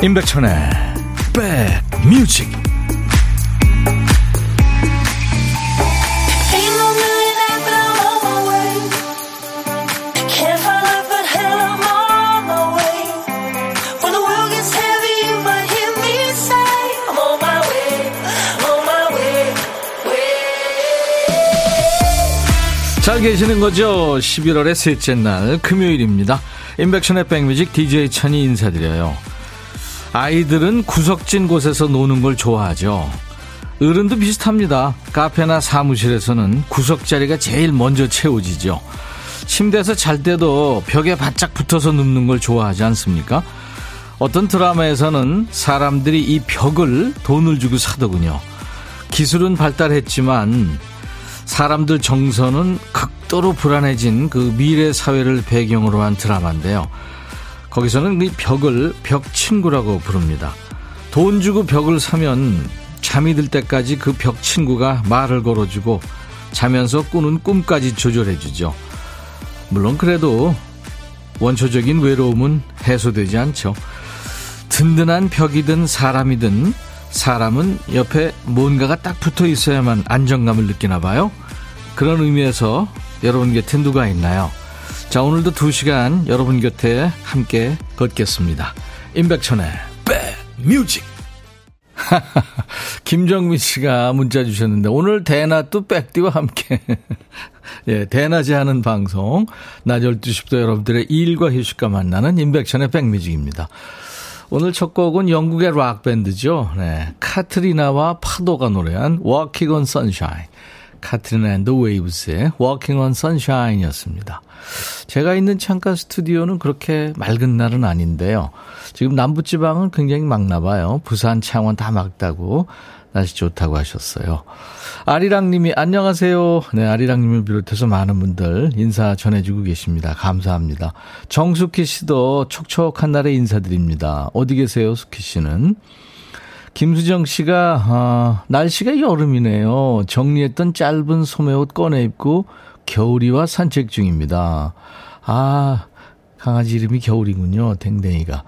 임백천의 백뮤직 잘 계시는 거죠? 11월의 셋째 날 금요일입니다. 임백천의 백뮤직 DJ 천이 인사드려요. 아이들은 구석진 곳에서 노는 걸 좋아하죠. 어른도 비슷합니다. 카페나 사무실에서는 구석 자리가 제일 먼저 채워지죠. 침대에서 잘 때도 벽에 바짝 붙어서 눕는 걸 좋아하지 않습니까? 어떤 드라마에서는 사람들이 이 벽을 돈을 주고 사더군요. 기술은 발달했지만 사람들 정서는 극도로 불안해진 그 미래 사회를 배경으로 한 드라마인데요. 거기서는 이 벽을 벽친구라고 부릅니다. 돈 주고 벽을 사면 잠이 들 때까지 그 벽 친구가 말을 걸어주고 자면서 꾸는 꿈까지 조절해주죠. 물론 그래도 원초적인 외로움은 해소되지 않죠. 든든한 벽이든 사람이든 사람은 옆에 뭔가가 딱 붙어 있어야만 안정감을 느끼나 봐요. 그런 의미에서 여러분 곁에 누가 있나요? 자, 오늘도 2시간 여러분 곁에 함께 걷겠습니다. 임백천의 백뮤직. 김정민 씨가 문자 주셨는데 오늘 대낮도 백디와 함께 예, 대낮에 하는 방송 낮 12시부터 여러분들의 일과 휴식과 만나는 임백천의 백뮤직입니다. 오늘 첫 곡은 영국의 락 밴드죠. 네, 카트리나와 파도가 노래한 Walking on Sunshine. Katrina and Waves의 Walking on Sunshine이었습니다. 제가 있는 창가 스튜디오는 그렇게 맑은 날은 아닌데요. 지금 남부지방은 굉장히 맑나 봐요. 부산, 창원 다 맑다고 날씨 좋다고 하셨어요. 아리랑님이 안녕하세요. 네, 아리랑님을 비롯해서 많은 분들 인사 전해주고 계십니다. 감사합니다. 정숙희 씨도 촉촉한 날에 인사드립니다. 어디 계세요, 숙희 씨는? 김수정 씨가 아, 날씨가 여름이네요. 정리했던 짧은 소매옷 꺼내 입고 겨울이와 산책 중입니다. 아, 강아지 이름이 겨울이군요. 댕댕이가.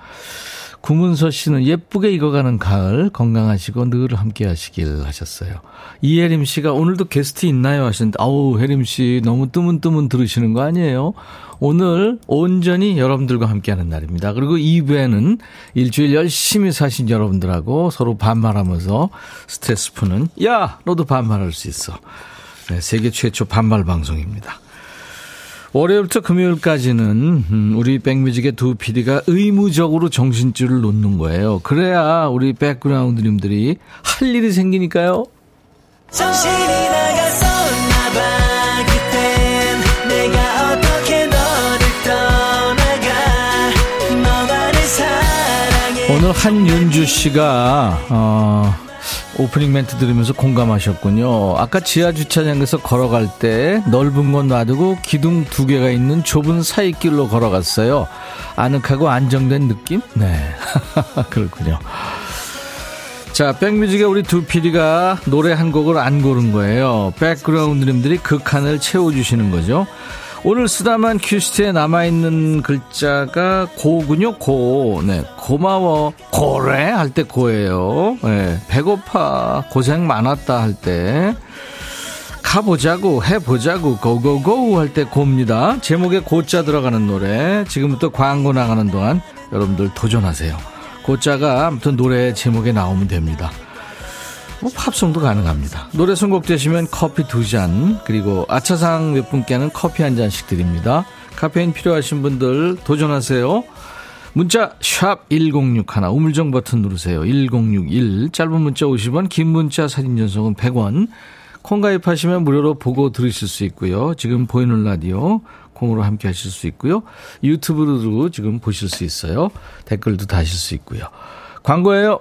구문서 씨는 예쁘게 익어가는 가을 건강하시고 늘 함께 하시길 하셨어요. 이혜림 씨가 오늘도 게스트 있나요 하셨는데 아우 혜림 씨 너무 뜨문뜨문 들으시는 거 아니에요? 오늘 온전히 여러분들과 함께하는 날입니다. 그리고 2부에는 일주일 열심히 사신 여러분들하고 서로 반말하면서 스트레스 푸는 야 너도 반말할 수 있어. 네, 세계 최초 반말 방송입니다. 월요일부터 금요일까지는 음, 우리 백뮤직의 두 PD가 의무적으로 정신줄을 놓는 거예요. 그래야 우리 백그라운드님들이 할 일이 생기니까요. 오늘 한윤주 씨가 어, 오프닝 멘트 들으면서 공감하셨군요. 아까 지하 주차장에서 걸어갈 때 넓은 건 놔두고 기둥 두 개가 있는 좁은 사이길로 걸어갔어요. 아늑하고 안정된 느낌? 네. 그렇군요. 자, 백뮤직에 우리 두 PD가 노래 한 곡을 안 고른 거예요. 백그라운드님들이 그 칸을 채워주시는 거죠. 오늘 쓰다만 큐시트에 남아있는 글자가 고군요, 고. 네, 고마워. 고래 할 때 고예요. 네, 배고파. 고생 많았다 할 때. 가보자고, 해보자고, 고고고 할 때 고입니다. 제목에 고자 들어가는 노래. 지금부터 광고 나가는 동안 여러분들 도전하세요. 고자가 아무튼 노래 제목에 나오면 됩니다. 뭐 팝송도 가능합니다. 노래 선곡 되시면 커피 두 잔, 그리고 아차상 몇 분께는 커피 한 잔씩 드립니다. 카페인 필요하신 분들 도전하세요. 문자 1061, 우물정 버튼 누르세요. 1061, 짧은 문자 50원, 긴 문자 사진 전송은 100원. 콩 가입하시면 무료로 보고 들으실 수 있고요. 지금 보이는 라디오 콩으로 함께 하실 수 있고요. 유튜브로도 지금 보실 수 있어요. 댓글도 다실 수 있고요. 광고예요.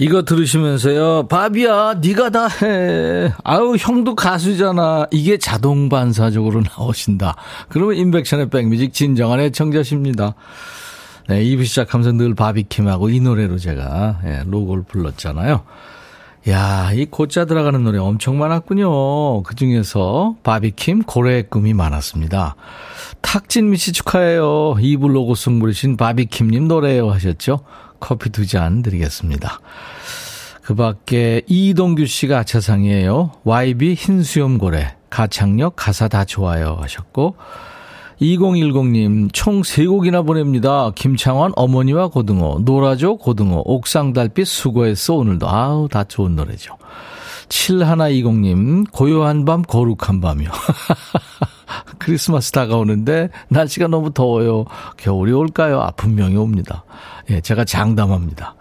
이거 들으시면서요. 바비야, 네가 다 해. 아유, 형도 가수잖아. 이게 자동 반사적으로 나오신다. 그러면 인백션의 백뮤직 진정한 애청자십니다. 네, 2부 시작하면서 늘 바비킴하고 이 노래로 제가 예, 로고를 불렀잖아요. 야, 이 고자 들어가는 노래 엄청 많았군요. 그 중에서 바비킴 고래의 꿈이 많았습니다. 탁진미 씨 축하해요. 2부 로고 승부르신 바비킴님 노래요 하셨죠? 커피 두 잔 드리겠습니다. 그 밖에 이동규 씨가 아차상이에요. YB 흰수염 고래. 가창력 가사 다 좋아요 하셨고 2010님 총 3곡이나 보냅니다. 김창원 어머니와 고등어 노라조 고등어 옥상달빛 수고했어 오늘도 아우 다 좋은 노래죠. 7120님 고요한 밤 거룩한 밤이요. 크리스마스 다가오는데 날씨가 너무 더워요. 겨울이 올까요? 아 분명히 옵니다. 예, 제가 장담합니다.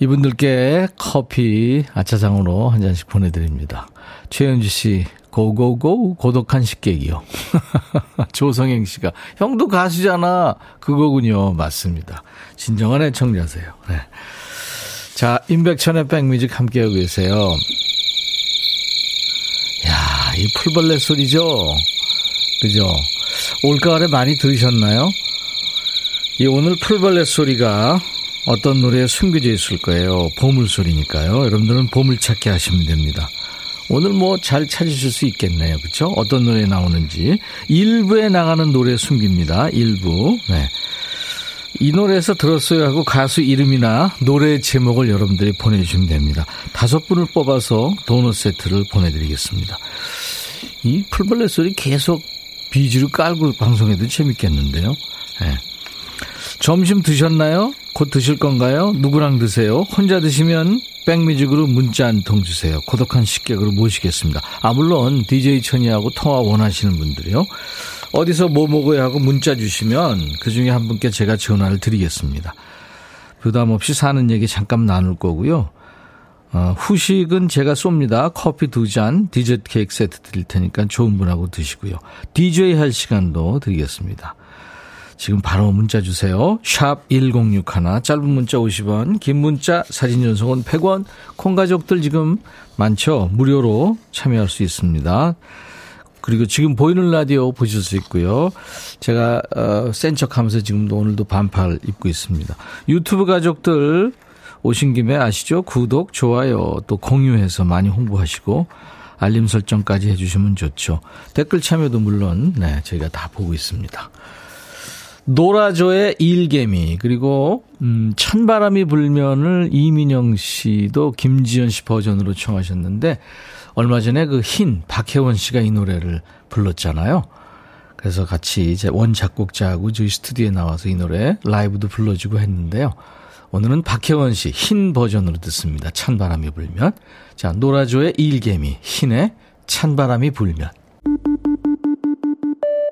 이분들께 커피 아차상으로 한 잔씩 보내드립니다. 최현주 씨, 고고고 고독한 식객이요. 조성행 씨가 형도 가수잖아. 그거군요. 맞습니다. 진정한 애청자세요. 네. 자, 임백천의 백뮤직 함께하고 계세요. 야, 이 풀벌레 소리죠? 그죠? 올가을에 많이 들으셨나요? 이 오늘 풀벌레 소리가 어떤 노래에 숨겨져 있을 거예요. 보물 소리니까요. 여러분들은 보물 찾기 하시면 됩니다. 오늘 뭐 잘 찾으실 수 있겠네요. 그렇죠? 어떤 노래 나오는지. 일부에 나가는 노래 숨깁니다. 일부. 네. 이 노래에서 들었어요 하고 가수 이름이나 노래 제목을 여러분들이 보내주시면 됩니다. 다섯 분을 뽑아서 도넛 세트를 보내드리겠습니다. 이 풀벌레 소리 계속 비주를 깔고 방송해도 재밌겠는데요. 네. 점심 드셨나요? 곧 드실 건가요? 누구랑 드세요? 혼자 드시면 백뮤직으로 문자 한 통 주세요. 고독한 식객으로 모시겠습니다. 아, 물론 DJ 천이하고 통화 원하시는 분들이요. 어디서 뭐 먹어야 하고 문자 주시면 그 중에 한 분께 제가 전화를 드리겠습니다. 부담 없이 사는 얘기 잠깐 나눌 거고요. 어, 후식은 제가 쏩니다. 커피 두 잔, 디저트 케이크 세트 드릴 테니까 좋은 분하고 드시고요. DJ 할 시간도 드리겠습니다. 지금 바로 문자 주세요. 샵 1061, 짧은 문자 50원, 긴 문자 사진 전송은 100원. 콩가족들 지금 많죠? 무료로 참여할 수 있습니다. 그리고 지금 보이는 라디오 보실 수 있고요. 제가 어, 센 척 하면서 지금도 오늘도 반팔 입고 있습니다. 유튜브 가족들 오신 김에 아시죠? 구독, 좋아요, 또 공유해서 많이 홍보하시고 알림 설정까지 해주시면 좋죠. 댓글 참여도 물론 네 저희가 다 보고 있습니다. 노라조의 일개미 그리고 음, 찬바람이 불면을 이민영 씨도 김지연 씨 버전으로 청하셨는데 얼마 전에 그 흰 박혜원 씨가 이 노래를 불렀잖아요. 그래서 같이 이제 원 작곡자하고 저희 스튜디오에 나와서 이 노래 라이브도 불러주고 했는데요. 오늘은 박혜원 씨 흰 버전으로 듣습니다. 찬바람이 불면. 자, 노라조의 일개미 흰의 찬바람이 불면.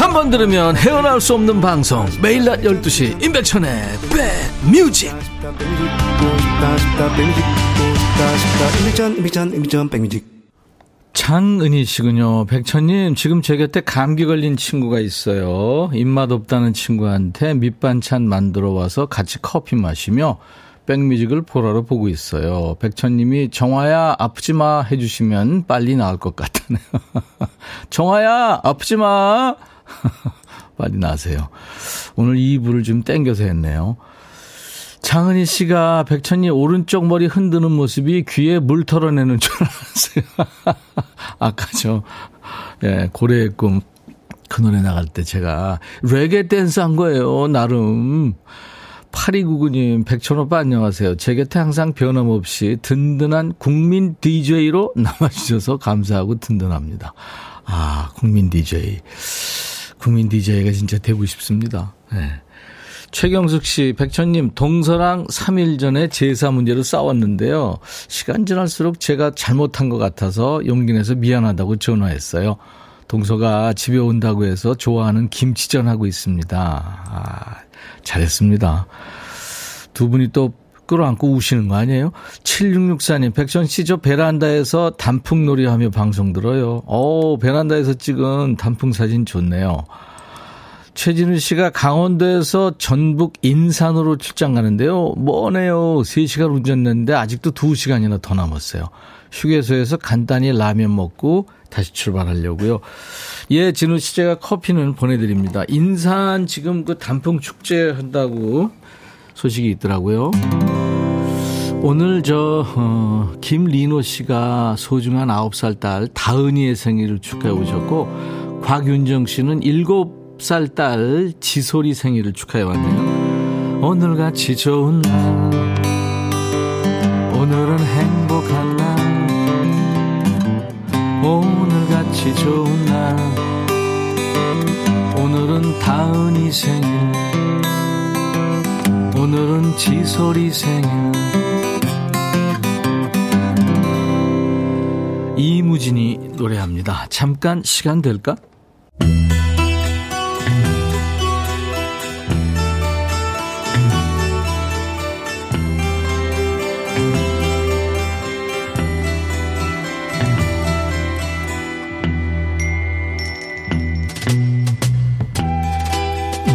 한 번 들으면 헤어나올 수 없는 방송 매일 낮 12시 임백천의 백뮤직 장은희 씨군요. 백천님, 지금 제 곁에 감기 걸린 친구가 있어요. 입맛 없다는 친구한테 밑반찬 만들어 와서 같이 커피 마시며 백뮤직을 보라로 보고 있어요. 백천님이 정화야 아프지 마 해주시면 빨리 나을 것 같다네요. 정화야 아프지 마. 빨리 나세요. 오늘 2부를 좀 땡겨서 했네요. 장은희 씨가 백천이 오른쪽 머리 흔드는 모습이 귀에 물 털어내는 줄 알았어요. 아까 저, 예, 고래의 꿈, 그 노래 나갈 때 제가 레게 댄스 한 거예요, 나름. 8299님, 백천오빠 안녕하세요. 제 곁에 항상 변함없이 든든한 국민 DJ로 남아주셔서 감사하고 든든합니다. 아, 국민 DJ. 국민 DJ가 진짜 되고 싶습니다. 네. 최경숙 씨, 백천님, 동서랑 3일 전에 제사 문제로 싸웠는데요. 시간 지날수록 제가 잘못한 것 같아서 용기 내서 미안하다고 전화했어요. 동서가 집에 온다고 해서 좋아하는 김치전 하고 있습니다. 아, 잘했습니다. 두 분이 또 끌어안고 우시는 거 아니에요? 7664님, 백천 씨, 저 베란다에서 단풍놀이 하며 방송 들어요. 오, 베란다에서 찍은 단풍 사진 좋네요. 최진우 씨가 강원도에서 전북 인산으로 출장 가는데요. 뭐네요. 3시간 운전했는데 아직도 2시간이나 더 남았어요. 휴게소에서 간단히 라면 먹고 다시 출발하려고요. 예, 진우 씨 제가 커피는 보내드립니다. 인산 지금 그 단풍 축제 한다고 소식이 있더라고요. 오늘 저 어, 김리노 씨가 소중한 9살 딸 다은이의 생일을 축하해 오셨고 곽윤정 씨는 7살 딸 지솔이 생일을 축하해 왔네요. 오늘같이 좋은 날 오늘은 행복한 날 오늘같이 좋은 날 오늘은 다은이 생일 오늘은 지솔이 생일 이무진이 노래합니다. 잠깐 시간 될까?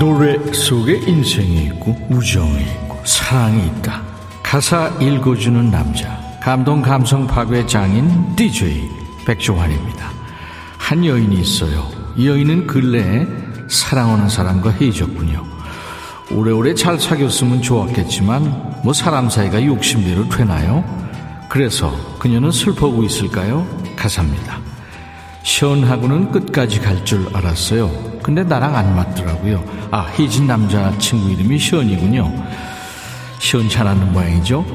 노래 속에 인생이 있고 우정이 있고 사랑이 있다. 가사 읽어주는 남자. 감동 감성 파괴 장인 DJ 백종환입니다. 한 여인이 있어요. 이 여인은 근래에 사랑하는 사람과 헤어졌군요. 오래오래 잘 사귀었으면 좋았겠지만 뭐 사람 사이가 욕심대로 되나요? 그래서 그녀는 슬퍼하고 있을까요? 가사입니다. 시원하고는 끝까지 갈 줄 알았어요. 근데 나랑 안 맞더라고요. 아, 희진 남자친구 이름이 시원이군요. 시원찮았는 모양이죠.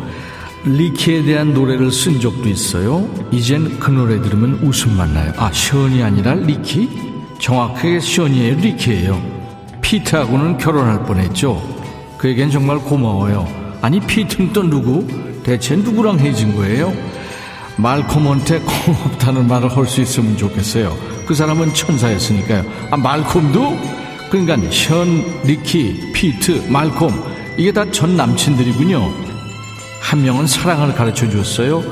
리키에 대한 노래를 쓴 적도 있어요. 이젠 그 노래 들으면 웃음만 나요. 아, 시원이 아니라 리키? 정확하게 시원이에요, 리키예요. 피트하고는 결혼할 뻔했죠. 그에겐 정말 고마워요. 아니, 피트는 또 누구? 대체 누구랑 헤어진 거예요? 말콤한테 고맙다는 말을 할 수 있으면 좋겠어요. 그 사람은 천사였으니까요. 아, 말콤도? 그러니까 션, 리키, 피트, 말콤 이게 다 전 남친들이군요. 한 명은 사랑을 가르쳐 주었어요.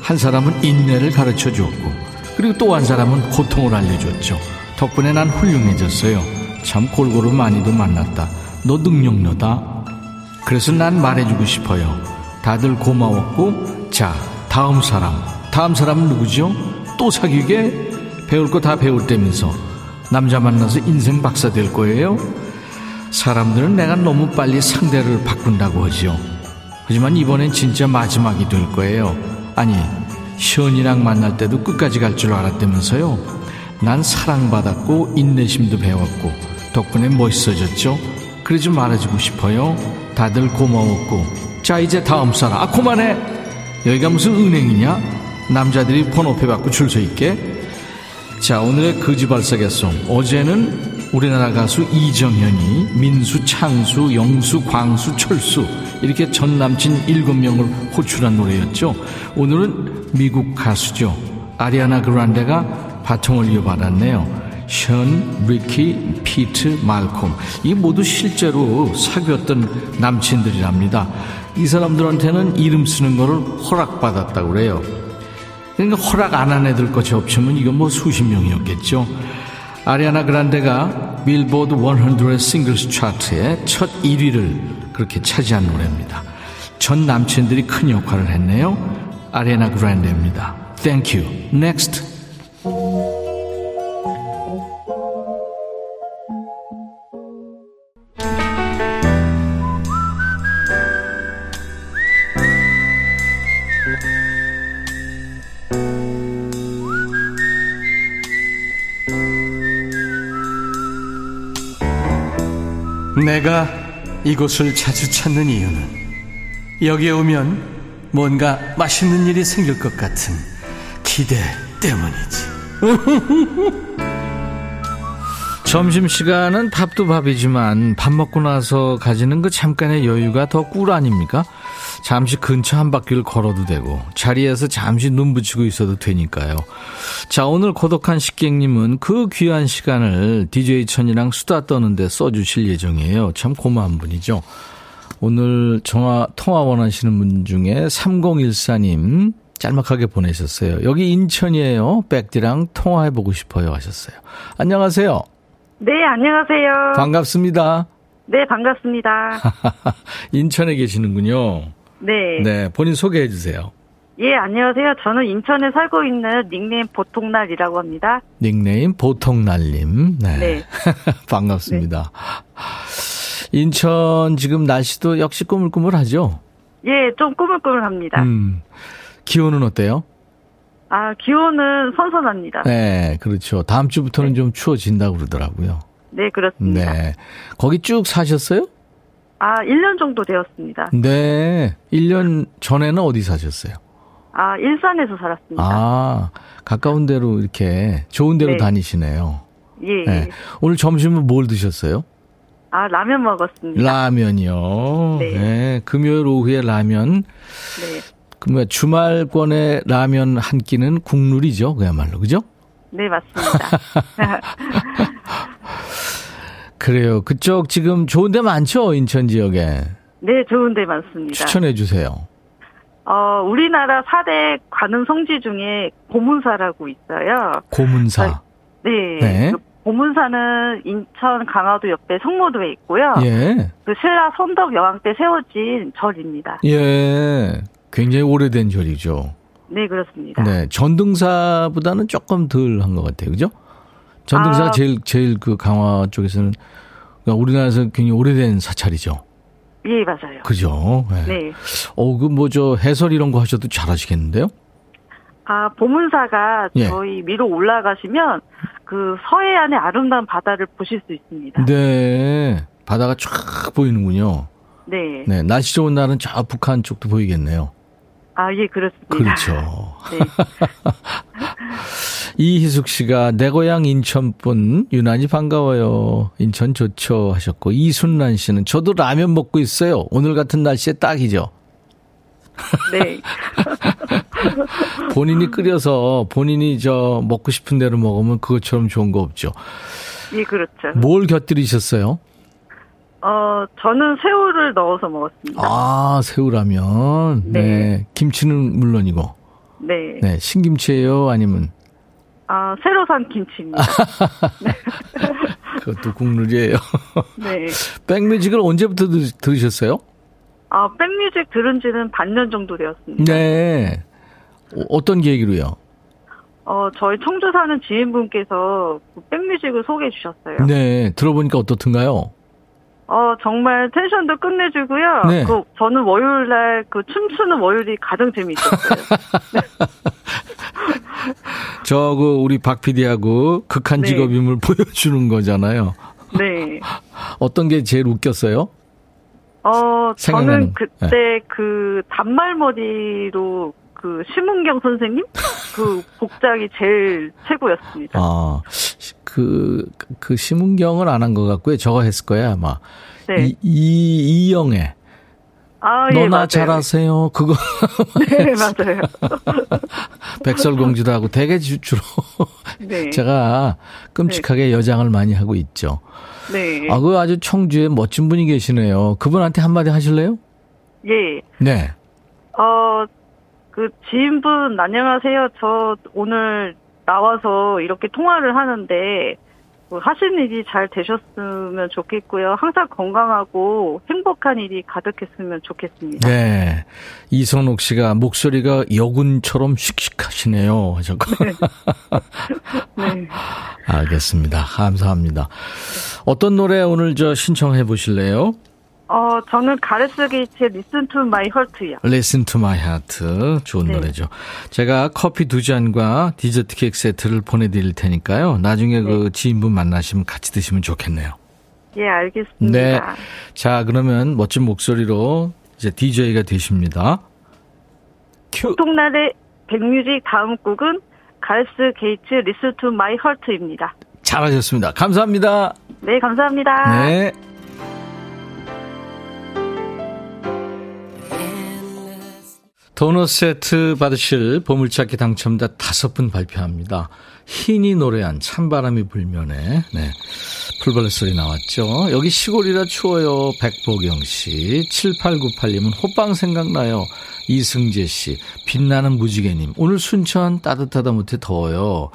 한 사람은 인내를 가르쳐 주었고, 그리고 또 한 사람은 고통을 알려줬죠. 덕분에 난 훌륭해졌어요. 참 골고루 많이도 만났다. 너 능력녀다. 그래서 난 말해주고 싶어요. 다들 고마웠고, 자, 다음 사람. 다음 사람은 누구죠? 또 사귀게? 배울 거 다 배울 때면서. 남자 만나서 인생 박사 될 거예요? 사람들은 내가 너무 빨리 상대를 바꾼다고 하죠. 하지만 이번엔 진짜 마지막이 될 거예요. 아니, 시원이랑 만날 때도 끝까지 갈 줄 알았다면서요? 난 사랑받았고, 인내심도 배웠고, 덕분에 멋있어졌죠? 그러지 말아주고 싶어요. 다들 고마웠고. 자, 이제 다음 사람. 아, 그만해! 여기가 무슨 은행이냐? 남자들이 번호표 받고 줄 서 있게? 자, 오늘의 거지발싸개 song. 어제는 우리나라 가수 이정현이 민수, 창수, 영수, 광수, 철수 이렇게 전 남친 7명을 호출한 노래였죠. 오늘은 미국 가수죠. 아리아나 그란데가 바통을 이어받았네요. 션, 리키, 피트, 말콤. 이 모두 실제로 사귀었던 남친들이랍니다. 이 사람들한테는 이름 쓰는 거를 허락받았다고 그래요. 그러니까 허락 안 한 애들 것이 없으면 이건 뭐 수십 명이었겠죠. 아리아나 그란데가 빌보드 100 싱글스 차트의 첫 1위를 그렇게 차지한 노래입니다. 전 남친들이 큰 역할을 했네요. 아리아나 그란데입니다. Thank you. Next. 내가 이곳을 자주 찾는 이유는 여기에 오면 뭔가 맛있는 일이 생길 것 같은 기대 때문이지. 점심시간은 밥도 밥이지만 밥 먹고 나서 가지는 그 잠깐의 여유가 더 꿀 아닙니까? 잠시 근처 한 바퀴를 걸어도 되고 자리에서 잠시 눈 붙이고 있어도 되니까요. 자 오늘 고독한 식객님은 그 귀한 시간을 DJ 천이랑 수다 떠는데 써주실 예정이에요. 참 고마운 분이죠. 오늘 전화 통화 원하시는 분 중에 3014님 짤막하게 보내셨어요. 여기 인천이에요. 백디랑 통화해보고 싶어요 하셨어요. 안녕하세요. 네, 안녕하세요. 반갑습니다. 네, 반갑습니다. 인천에 계시는군요. 네. 네, 본인 소개해 주세요. 예, 안녕하세요. 저는 인천에 살고 있는 닉네임 보통날이라고 합니다. 닉네임 보통날님. 네. 네. 반갑습니다. 인천 지금 날씨도 역시 꾸물꾸물하죠? 예, 좀 꾸물꾸물합니다. 음. 기온은 어때요? 아, 기온은 선선합니다. 네, 그렇죠. 다음 주부터는 좀 추워진다고 그러더라고요. 네, 그렇습니다. 네. 거기 쭉 사셨어요? 아, 1년 정도 되었습니다. 네. 1년 전에는 어디 사셨어요? 아, 일산에서 살았습니다. 아, 가까운 데로 이렇게 좋은 데로 네. 다니시네요. 예. 네. 오늘 점심은 뭘 드셨어요? 아, 라면 먹었습니다. 라면이요. 네. 네. 금요일 오후에 라면. 네. 그러면 주말권에 라면 한 끼는 국룰이죠. 그야말로. 그죠? 네, 맞습니다. 그래요. 그쪽 지금 좋은 데 많죠? 인천 지역에. 네, 좋은 데 많습니다. 추천해 주세요. 어, 우리나라 4대 관음 성지 중에 고문사라고 있어요. 고문사. 네. 네. 그 고문사는 인천 강화도 옆에 성모도에 있고요. 예. 그 신라 선덕 여왕 때 세워진 절입니다. 예. 굉장히 오래된 절이죠. 네, 그렇습니다. 네. 전등사보다는 조금 덜 한 것 같아요. 그죠? 전등사가 아. 제일, 제일 그 강화 쪽에서는 그러니까 우리나라에서 굉장히 오래된 사찰이죠. 예, 맞아요. 그죠? 네. 네. 어, 그 뭐 저 해설 이런 거 하셔도 잘하시겠는데요? 아, 보문사가 예. 저희 위로 올라가시면 그 서해안의 아름다운 바다를 보실 수 있습니다. 네. 바다가 쫙 보이는군요. 네. 네. 날씨 좋은 날은 저 북한 쪽도 보이겠네요. 아, 예, 그렇습니다. 그렇죠. 네. 이희숙 씨가 내 고향 인천분 유난히 반가워요. 인천 좋죠 하셨고 이순란 씨는 저도 라면 먹고 있어요. 오늘 같은 날씨에 딱이죠. 네. 본인이 끓여서 본인이 저 먹고 싶은 대로 먹으면 그것처럼 좋은 거 없죠. 예, 그렇죠. 뭘 곁들이셨어요? 어, 저는 새우를 넣어서 먹었습니다. 아 새우라면. 네. 네. 김치는 물론이고. 네. 네 신김치예요 아니면 아, 새로 산 김치입니다. 그것도 국룰이에요. 네. 백뮤직을 언제부터 들, 들으셨어요? 아, 백뮤직 들은 지는 반년 정도 되었습니다. 네. 어, 어떤 계기로요? 어, 저희 청주 사는 지인분께서 그 백뮤직을 소개해 주셨어요. 네, 들어보니까 어떻든가요? 어, 정말 텐션도 끝내주고요. 네. 그, 저는 월요일 날 그 춤추는 월요일이 가장 재미있었어요. 저, 그, 우리 박 PD하고 극한 네. 직업임을 보여주는 거잖아요. 네. 어떤 게 제일 웃겼어요? 어, 생각나는, 저는 그때 그 단말머리로 그 심은경 선생님? 그 복장이 제일 최고였습니다. 아, 그, 그, 심은경은 안한 것 같고요. 저거 했을 거야, 아마. 네. 이, 이, 이영애. 아, 예, 너나 맞아요. 잘하세요. 그거, 네, 맞아요. 백설공주도 하고 되게 주- 주로. 네. 제가 끔찍하게 여장을 많이 하고 있죠. 네. 아, 그 아주 청주에 멋진 분이 계시네요. 그분한테 한마디 하실래요? 예. 네. 어, 그 지인분 안녕하세요. 저 오늘 나와서 이렇게 통화를 하는데 뭐 하시는 일이 잘 되셨으면 좋겠고요. 항상 건강하고 행복한 일이 가득했으면 좋겠습니다. 네. 이선옥 씨가 목소리가 여군처럼 씩씩하시네요. 하셨고. 네. 알겠습니다. 감사합니다. 어떤 노래 오늘 저 신청해 보실래요? 어, 저는 가레스 게이츠의 Listen to My Heart요. Listen to my heart. 좋은 네. 노래죠. 제가 커피 두 잔과 디저트 케이크 세트를 보내드릴 테니까요. 나중에 그 지인분 만나시면 같이 드시면 좋겠네요. 예, 알겠습니다. 네. 자, 그러면 멋진 목소리로 이제 DJ가 되십니다. 큐. 보통날의 백뮤직 다음 곡은 가레스 게이츠 Listen to My Heart입니다. 잘하셨습니다. 감사합니다. 네, 감사합니다. 네. 도넛 세트 받으실 보물찾기 당첨자 다섯 분 발표합니다. 흰이 노래한 찬바람이 불면에 네. 풀벌레 소리 나왔죠. 여기 시골이라 추워요. 백보경 씨. 7898님은 호빵 생각나요. 이승재 씨, 빛나는 무지개님, 오늘 순천 따뜻하다 못해 더워요.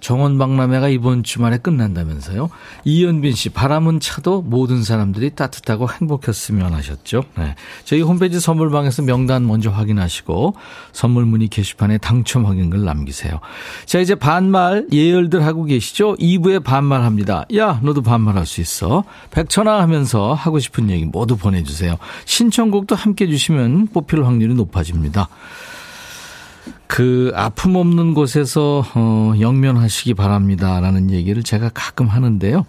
정원 박람회가 이번 주말에 끝난다면서요. 이연빈 씨, 바람은 차도 모든 사람들이 따뜻하고 행복했으면 하셨죠. 네. 저희 홈페이지 선물방에서 명단 먼저 확인하시고 선물 문의 게시판에 당첨 확인글 남기세요. 자, 이제 반말 예열들 하고 계시죠? 2부에 반말합니다. 야, 너도 반말할 수 있어. 백천아 하면서 하고 싶은 얘기 모두 보내주세요. 신청곡도 함께 주시면 뽑힐 확률이 높 높아집니다. 그 아픔 없는 곳에서 어, 영면하시기 바랍니다라는 얘기를 제가 가끔 하는데요.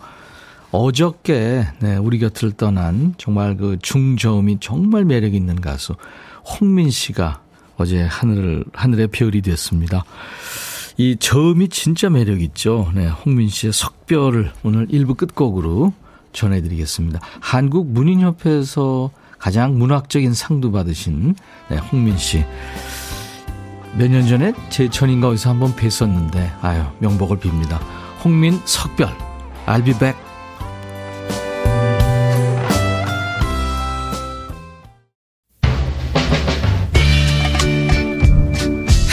어저께 네, 우리 곁을 떠난 정말 그 중저음이 정말 매력 있는 가수 홍민 씨가 어제 하늘 하늘의 별이 됐습니다. 이 저음이 진짜 매력 있죠. 네, 홍민 씨의 석별을 오늘 1부 끝곡으로 전해드리겠습니다. 한국 문인협회에서 가장 문학적인 상도 받으신 네, 홍민 씨. 몇 년 전에 제천인가 어디서 한번 뵀었는데 아유 명복을 빕니다. 홍민 석별. I'll be back.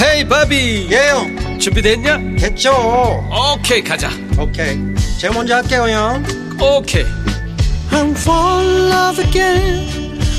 헤이 바비. 예영. 준비됐냐? 됐죠. 오케이 가자. 오케이. 제가 먼저 할게요 형. 오케이. I'm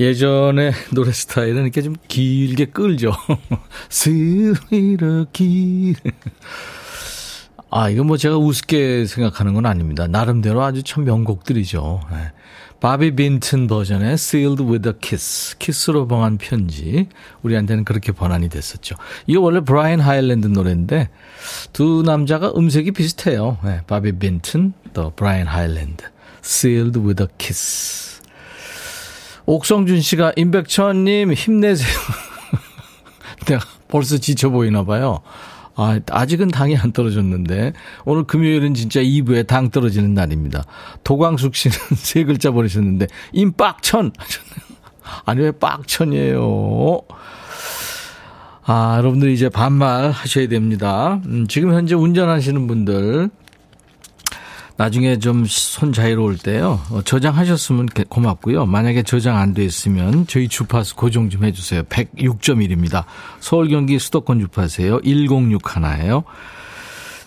예전에 노래 스타일은 이렇게 좀 길게 끌죠. 길. 아, 이거 뭐 제가 우습게 생각하는 건 아닙니다. 나름대로 아주 참 명곡들이죠. 네. 바비 빈튼 버전의 Sealed with a Kiss. 키스로 봉한 편지. 우리한테는 그렇게 번안이 됐었죠. 이거 원래 브라이언 하일랜드 노래인데 두 남자가 음색이 비슷해요. 네. 바비 빈튼, 또 브라이언 하일랜드. Sealed with a Kiss. 옥성준 씨가 임백천님 힘내세요. 내가 벌써 지쳐 보이나 봐요. 아, 아직은 당이 안 떨어졌는데 오늘 금요일은 진짜 2부에 당 떨어지는 날입니다. 도광숙 씨는 세 글자 버리셨는데 임빡천 아니 왜 빡천이에요? 아, 여러분들 이제 반말 하셔야 됩니다. 음, 지금 현재 운전하시는 분들 나중에 좀 손 자유로울 때요. 어, 저장하셨으면 고맙고요. 만약에 저장 안 돼 있으면 저희 주파수 고정 좀 해주세요. 106.1입니다. 서울 경기 수도권 주파수예요. 106 하나예요.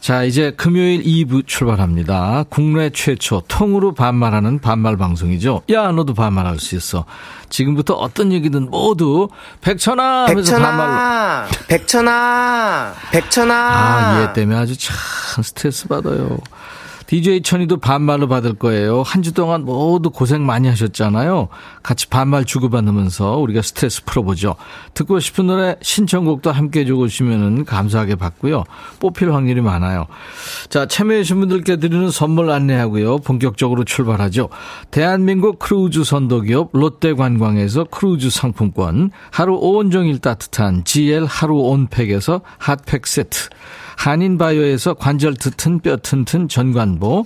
자, 이제 금요일 2부 출발합니다. 국내 최초 통으로 반말하는 반말 방송이죠. 야, 너도 반말할 수 있어. 지금부터 어떤 얘기든 모두 백천아 하면서 백천아, 반말로. 백천아, 백천아. 아, 얘 때문에 아주 참 스트레스 받아요. DJ 천이도 반말로 받을 거예요. 한 주 동안 모두 고생 많이 하셨잖아요. 같이 반말 주고받으면서 우리가 스트레스 풀어보죠. 듣고 싶은 노래 신청곡도 함께 해주시면 감사하게 받고요. 뽑힐 확률이 많아요. 자, 참여해주신 분들께 드리는 선물 안내하고요. 본격적으로 출발하죠. 대한민국 크루즈 선도기업 롯데관광에서 크루즈 상품권, 하루 온종일 따뜻한 GL 하루 온팩에서 핫팩 세트, 한인바이오에서 관절 튼튼 뼈 튼튼 전관보,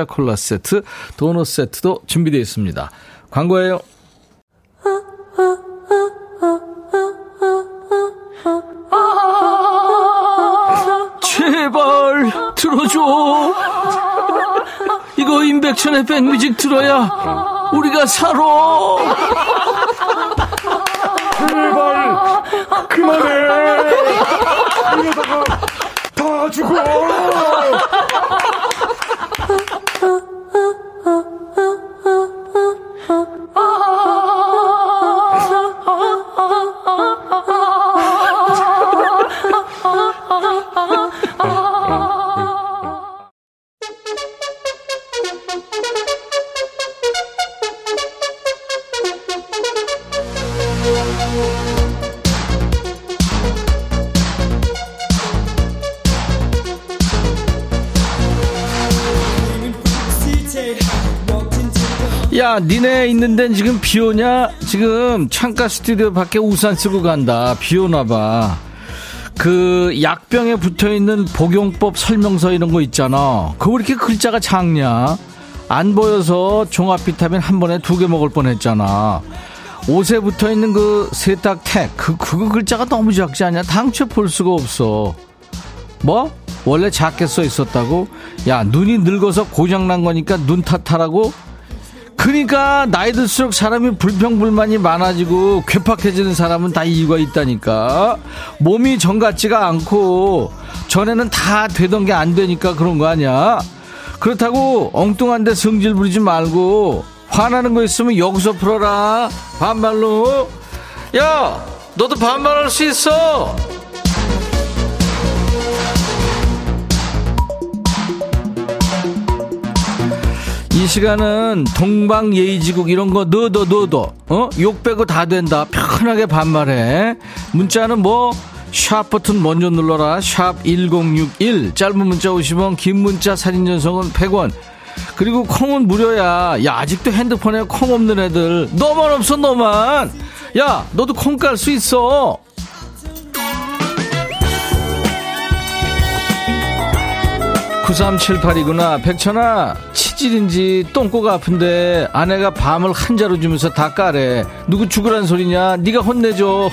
콜라 세트, 도넛 세트도 준비되어 있습니다. 광고예요. 제발 들어줘. 임백천의 백뮤직 들어야 우리가 살아. 제발 그만해. 이러다가 다 죽어. 야, 니네 있는 데는 지금 비 오냐? 지금 창가 스튜디오 밖에 우산 쓰고 간다. 비 오나 봐. 그 약병에 붙어 있는 복용법 설명서 이런 거 있잖아. 그거 왜 이렇게 글자가 작냐? 안 보여서 종합 비타민 한 번에 두 개 먹을 뻔 했잖아. 옷에 붙어 있는 그 세탁 택, 그, 그거 글자가 너무 작지 않냐? 당최 볼 수가 없어. 뭐? 원래 작게 써 있었다고? 야, 눈이 늙어서 고장난 거니까 눈 탓하라고? 그러니까 나이 들수록 사람이 불평불만이 많아지고 괴팍해지는 사람은 다 이유가 있다니까. 몸이 정 같지가 않고 전에는 다 되던 게 안 되니까 그런 거 아니야? 그렇다고 엉뚱한데 성질 부리지 말고 화나는 거 있으면 여기서 풀어라. 반말로. 야 너도 반말할 수 있어 이 시간은 동방예의지국 이런 거 넣어도 넣어도 어? 욕 빼고 다 된다. 편하게 반말해. 문자는 뭐 샵 버튼 먼저 눌러라. 샵 1061 짧은 문자 50원 긴 문자 사진 전송은 100원. 그리고 콩은 무료야. 야 아직도 핸드폰에 콩 없는 애들 너만 없어 너만. 야 너도 콩 깔 수 있어 9378이구나. 백천아, 치질인지 똥꼬가 아픈데 아내가 밤을 한자로 주면서 다 까래. 누구 죽으란 소리냐? 네가 혼내줘.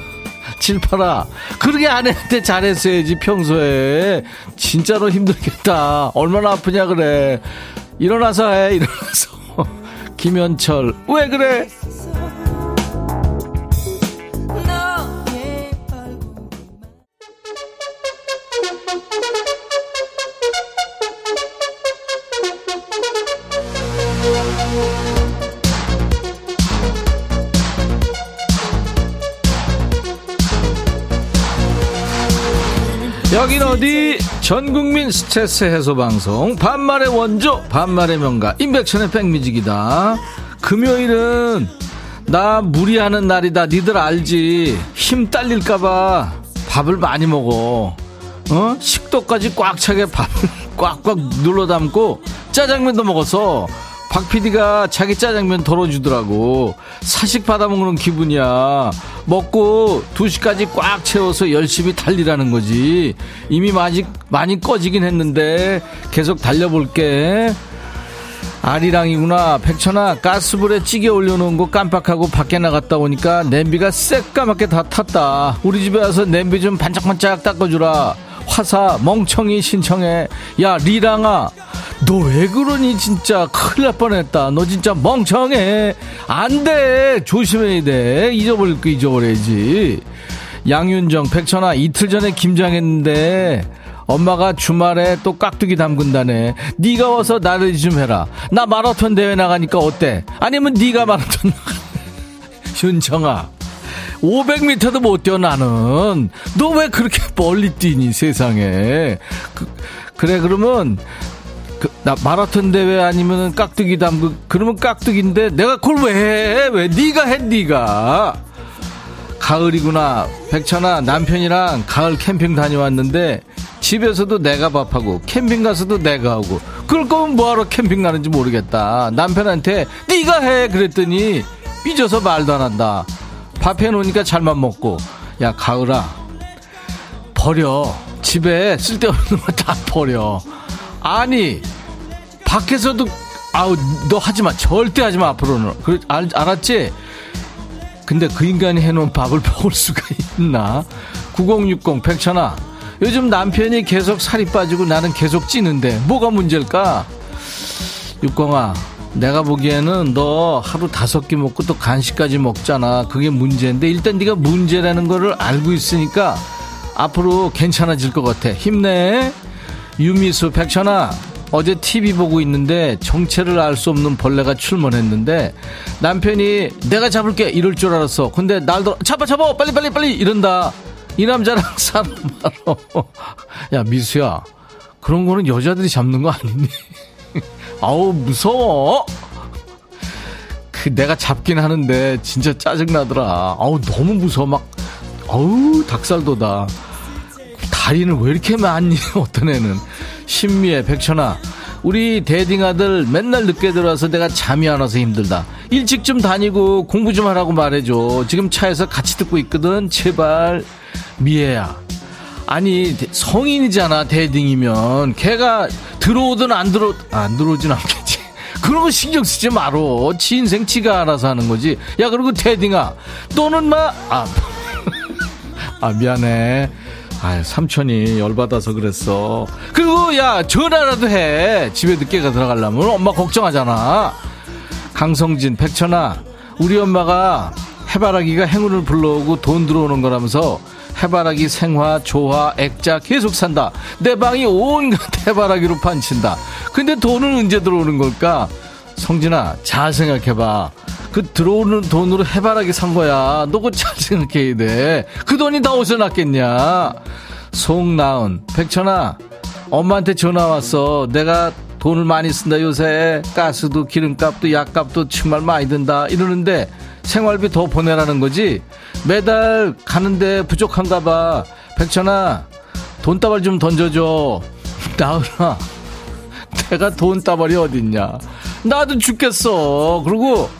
칠팔아. 그러게 아내한테 잘했어야지, 평소에. 진짜로 힘들겠다. 얼마나 아프냐, 그래. 일어나서 해, 일어나서. 김현철, 왜 그래? 전국민 스트레스 해소 방송 반말의 원조 반말의 명가 임백천의 백뮤직이다. 금요일은 나 무리하는 날이다. 니들 알지? 힘 딸릴까봐 밥을 많이 먹어. 어? 식도까지 꽉 차게 밥을 꽉꽉 눌러 담고 짜장면도 먹어서 박 PD가 자기 짜장면 덜어주더라고. 사식 받아먹는 기분이야. 먹고 2시까지 꽉 채워서 열심히 달리라는 거지. 이미 많이, 많이 꺼지긴 했는데 계속 달려볼게. 아리랑이구나. 백천아, 가스불에 찌개 올려놓은 거 깜빡하고 밖에 나갔다 오니까 냄비가 새까맣게 다 탔다. 우리 집에 와서 냄비 좀 반짝반짝 닦아주라. 화사, 멍청이 신청해. 야, 리랑아. 너 왜 그러니 진짜 큰일 날 뻔했다. 너 진짜 멍청해. 안 돼. 조심해야 돼. 잊어버릴 거 잊어버려야지. 양윤정 백천아 이틀 전에 김장했는데 엄마가 주말에 또 깍두기 담근다네. 네가 와서 나를 좀 해라. 나 마라톤 대회 나가니까 어때? 아니면 네가 마라톤 나가. 윤정아 500m도 못 뛰어 나는. 너 왜 그렇게 멀리 뛰니 세상에? 그, 그래 그러면 그, 나 마라톤 대회 아니면은 깍두기 담그 그러면 깍두기인데 내가 그걸 왜 해? 왜 네가 해 네가? 가을이구나. 백천아 남편이랑 가을 캠핑 다녀왔는데 집에서도 내가 밥하고 캠핑 가서도 내가 하고 그럴 거면 뭐하러 캠핑 가는지 모르겠다. 남편한테 네가 해! 그랬더니 삐져서 말도 안 한다 밥 해놓으니까 잘만 먹고. 야 가을아. 버려. 집에 쓸데없는 거 다 버려. 아니 밖에서도 아우 너 하지마. 절대 하지마 앞으로는. 그, 알, 알았지? 근데 그 인간이 해놓은 밥을 먹을 수가 있나? 9060 백천아. 요즘 남편이 계속 살이 빠지고 나는 계속 찌는데 뭐가 문제일까? 육광아, 내가 보기에는 너 하루 다섯 끼 먹고 또 간식까지 먹잖아. 그게 문제인데 일단 네가 문제라는 거를 알고 있으니까 앞으로 괜찮아질 것 같아. 힘내. 유미수 백천아. 어제 TV 보고 있는데 정체를 알 수 없는 벌레가 출몰했는데 남편이 내가 잡을게 이럴 줄 알았어. 근데 날도 잡아 잡아 빨리 빨리 빨리 이런다. 이 남자랑 사람 말어. 야 미수야 그런 거는 여자들이 잡는 거 아니니? 아우 무서워. 그 내가 잡긴 하는데 진짜 짜증 나더라. 아우 너무 무서워 막. 아우 닭살도다. 다리는 왜 이렇게 많니? 어떤 애는 신미애 백천아. 우리 대딩 아들 맨날 늦게 들어와서 내가 잠이 안 와서 힘들다. 일찍 좀 다니고 공부 좀 하라고 말해줘. 지금 차에서 같이 듣고 있거든. 제발 미애야. 아니 성인이잖아 대딩이면. 걔가 들어오든 안 들어 안 들어오진 않겠지. 그런 거 신경 쓰지 말어 지 인생 지가 알아서 하는 거지. 야 그리고 대딩아. 너는 마아. 아, 미안해. 아 삼촌이 열받아서 그랬어. 그리고 야 전화라도 해. 집에 늦게 가 들어가려면. 엄마 걱정하잖아. 강성진 백천아. 우리 엄마가 해바라기가 행운을 불러오고 돈 들어오는 거라면서 해바라기 생화, 조화, 액자 계속 산다. 내 방이 온갖 해바라기로 판친다. 근데 돈은 언제 들어오는 걸까? 성진아, 잘 생각해봐. 그 들어오는 돈으로 해바라기 산 거야. 너 그거 잘 생각해야 돼. 그 돈이 다 어디서 났겠냐? 송나은, 백천아, 엄마한테 전화 왔어. 내가 돈을 많이 쓴다 요새. 가스도 기름값도 약값도 정말 많이 든다. 이러는데 생활비 더 보내라는 거지. 매달 가는데 부족한가 봐. 백천아, 돈다발 좀 던져줘. 나으라, 내가 돈다발이 어딨냐. 나도 죽겠어. 그리고,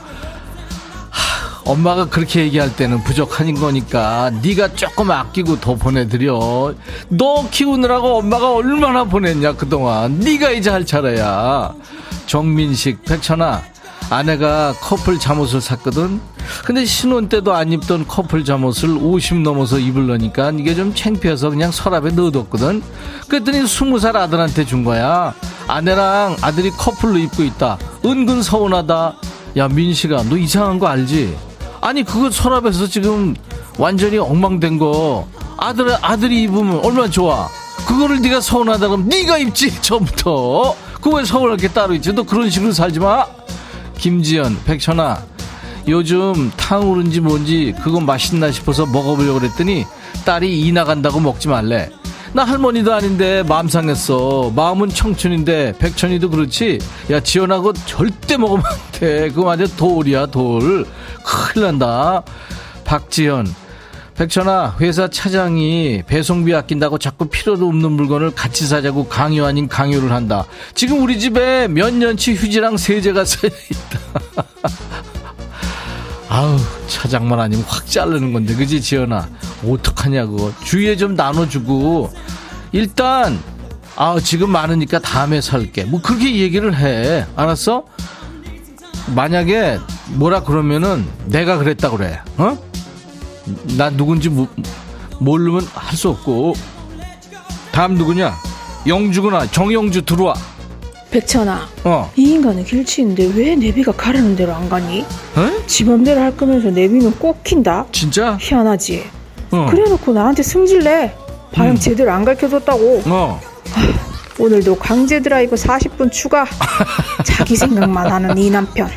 하, 엄마가 그렇게 얘기할 때는 부족한 거니까 네가 조금 아끼고 더 보내드려. 너 키우느라고 엄마가 얼마나 보냈냐 그동안. 네가 이제 할 차례야. 정민식, 백천아, 아내가 커플 잠옷을 샀거든. 근데 신혼 때도 안 입던 커플 잠옷을 50 넘어서 입을려니까 이게 좀 창피해서 그냥 서랍에 넣어뒀거든. 그랬더니 20살 아들한테 준 거야. 아내랑 아들이 커플로 입고 있다. 은근 서운하다. 야, 민식아, 너 이상한 거 알지? 아니, 그거 서랍에서 지금 완전히 엉망된 거. 아들, 아들이 입으면 얼마나 좋아. 그거를 네가 서운하다 그러면 네가 입지, 처음부터. 그거 왜 서운할 게 따로 있지? 너 그런 식으로 살지 마. 김지연, 백천아, 요즘 탕후루인지 뭔지 그거 맛있나 싶어서 먹어보려고 그랬더니 딸이 이 나간다고 먹지 말래. 나 할머니도 아닌데 마음 상했어. 마음은 청춘인데 백천이도 그렇지. 야 지연하고 절대 먹으면 안 돼. 그거 완전 돌이야 돌. 큰일 난다. 박지연. 백천아 회사 차장이 배송비 아낀다고 자꾸 필요도 없는 물건을 같이 사자고 강요 아닌 강요를 한다. 지금 우리 집에 몇 년치 휴지랑 세제가 쌓여있다. 아우 차장만 아니면 확 자르는 건데 그지 지연아? 어떡하냐 그거? 주위에 좀 나눠주고. 일단 아 지금 많으니까 다음에 살게. 뭐 그렇게 얘기를 해. 알았어? 만약에 뭐라 그러면은 내가 그랬다 그래. 어? 나 누군지 모, 모르면 할 수 없고 다음 누구냐 영주구나 정영주 들어와 백천아, 어 이 인간은 길치인데 왜 내비가 가라는 대로 안 가니? 에? 지 맘대로 할 거면서 내비는 꼭 킨다? 진짜 희한하지? 어. 그래놓고 나한테 승질내. 방향 제대로 안 가르쳐줬다고. 어 오늘도 강제 드라이브 40분 추가. 자기 생각만 하는 이 남편.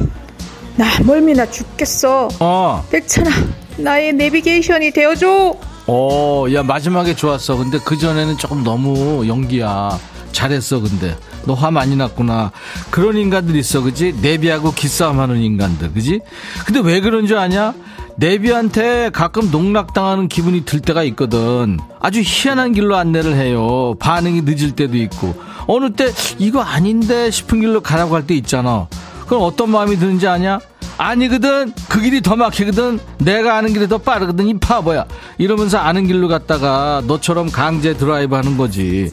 나 멀미나 죽겠어. 어. 백천아, 나의 내비게이션이 되어줘. 어, 야, 마지막에 좋았어. 근데 그 전에는 조금 너무 연기야. 잘했어, 근데. 너 화 많이 났구나. 그런 인간들 있어, 그지? 내비하고 기싸움 하는 인간들, 그지? 근데 왜 그런 줄 아냐? 내비한테 가끔 농락당하는 기분이 들 때가 있거든. 아주 희한한 길로 안내를 해요. 반응이 늦을 때도 있고. 어느 때 이거 아닌데 싶은 길로 가라고 할 때 있잖아. 그럼 어떤 마음이 드는지 아냐? 아니거든. 그 길이 더 막히거든. 내가 아는 길이 더 빠르거든. 이 바보야. 이러면서 아는 길로 갔다가 너처럼 강제 드라이브 하는 거지.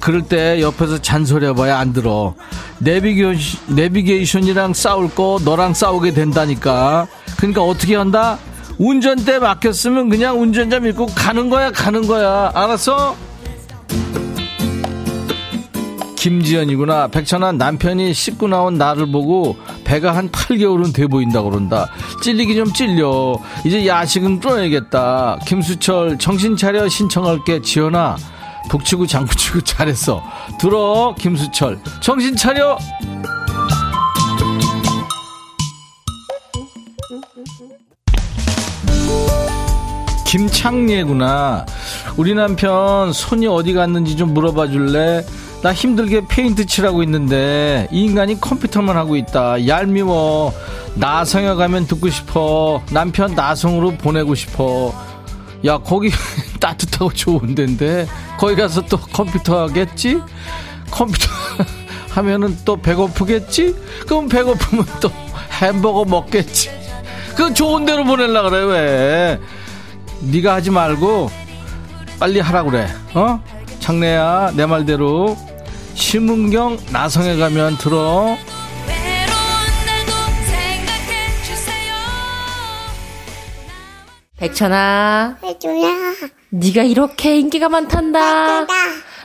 그럴 때 옆에서 잔소리해봐야 안 들어. 내비게이션, 내비게이션이랑 싸울 거 너랑 싸우게 된다니까. 그러니까 어떻게 한다? 운전대 막혔으면 그냥 운전자 믿고 가는 거야, 가는 거야. 알았어? 김지연이구나. 백천아, 남편이 씻고 나온 나를 보고 배가 한 8개월은 돼 보인다 그런다. 찔리기 좀 찔려. 이제 야식은 끊어야겠다. 김수철, 정신 차려 신청할게. 지연아, 북치고 장구치고 잘했어. 들어, 김수철. 정신 차려! 김창예구나. 우리 남편 손이 어디 갔는지 좀 물어봐 줄래? 나 힘들게 페인트 칠하고 있는데 이 인간이 컴퓨터만 하고 있다. 얄미워. 나성에 가면 듣고 싶어. 남편 나성으로 보내고 싶어. 야 거기 따뜻하고 좋은 데인데 거기 가서 또 컴퓨터 하겠지? 컴퓨터 하면은 또 배고프겠지? 그럼 배고프면 또 햄버거 먹겠지? 그 좋은 데로 보낼라 그래 왜? 네가 하지 말고 빨리 하라 그래. 어? 장래야 내 말대로 심은경 나성에 가면 들어. 백천아, 해줘라. 네가 이렇게 인기가 많단다. 해줘라.